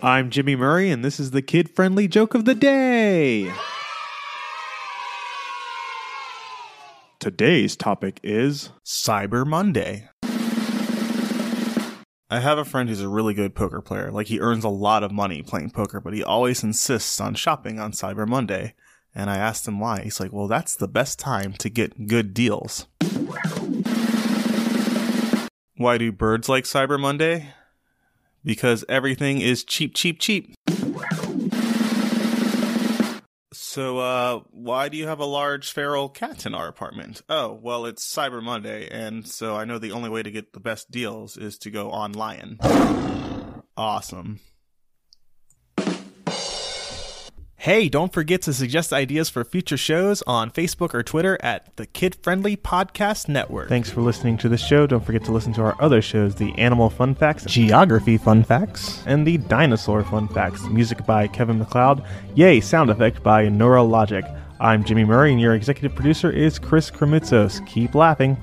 I'm Jimmy Murray, and this is the kid friendly joke of the day. Today's topic is Cyber Monday. I have a friend who's a really good poker player. Like, he earns a lot of money playing poker, but he always insists on shopping on Cyber Monday. And I asked him why. He's like, well, that's the best time to get good deals. Why do birds like Cyber Monday? Because everything is cheap, cheap, cheap. So, uh, why do you have a large feral cat in our apartment? Oh, well, it's Cyber Monday, and so I know the only way to get the best deals is to go online. Awesome. Hey, don't forget to suggest ideas for future shows on Facebook or Twitter at the Kid Friendly Podcast Network. Thanks for listening to the show. Don't forget to listen to our other shows the Animal Fun Facts, Geography Fun Facts, and the Dinosaur Fun Facts. Music by Kevin MacLeod. Yay, sound effect by Neurologic. I'm Jimmy Murray, and your executive producer is Chris Kremitzos. Keep laughing.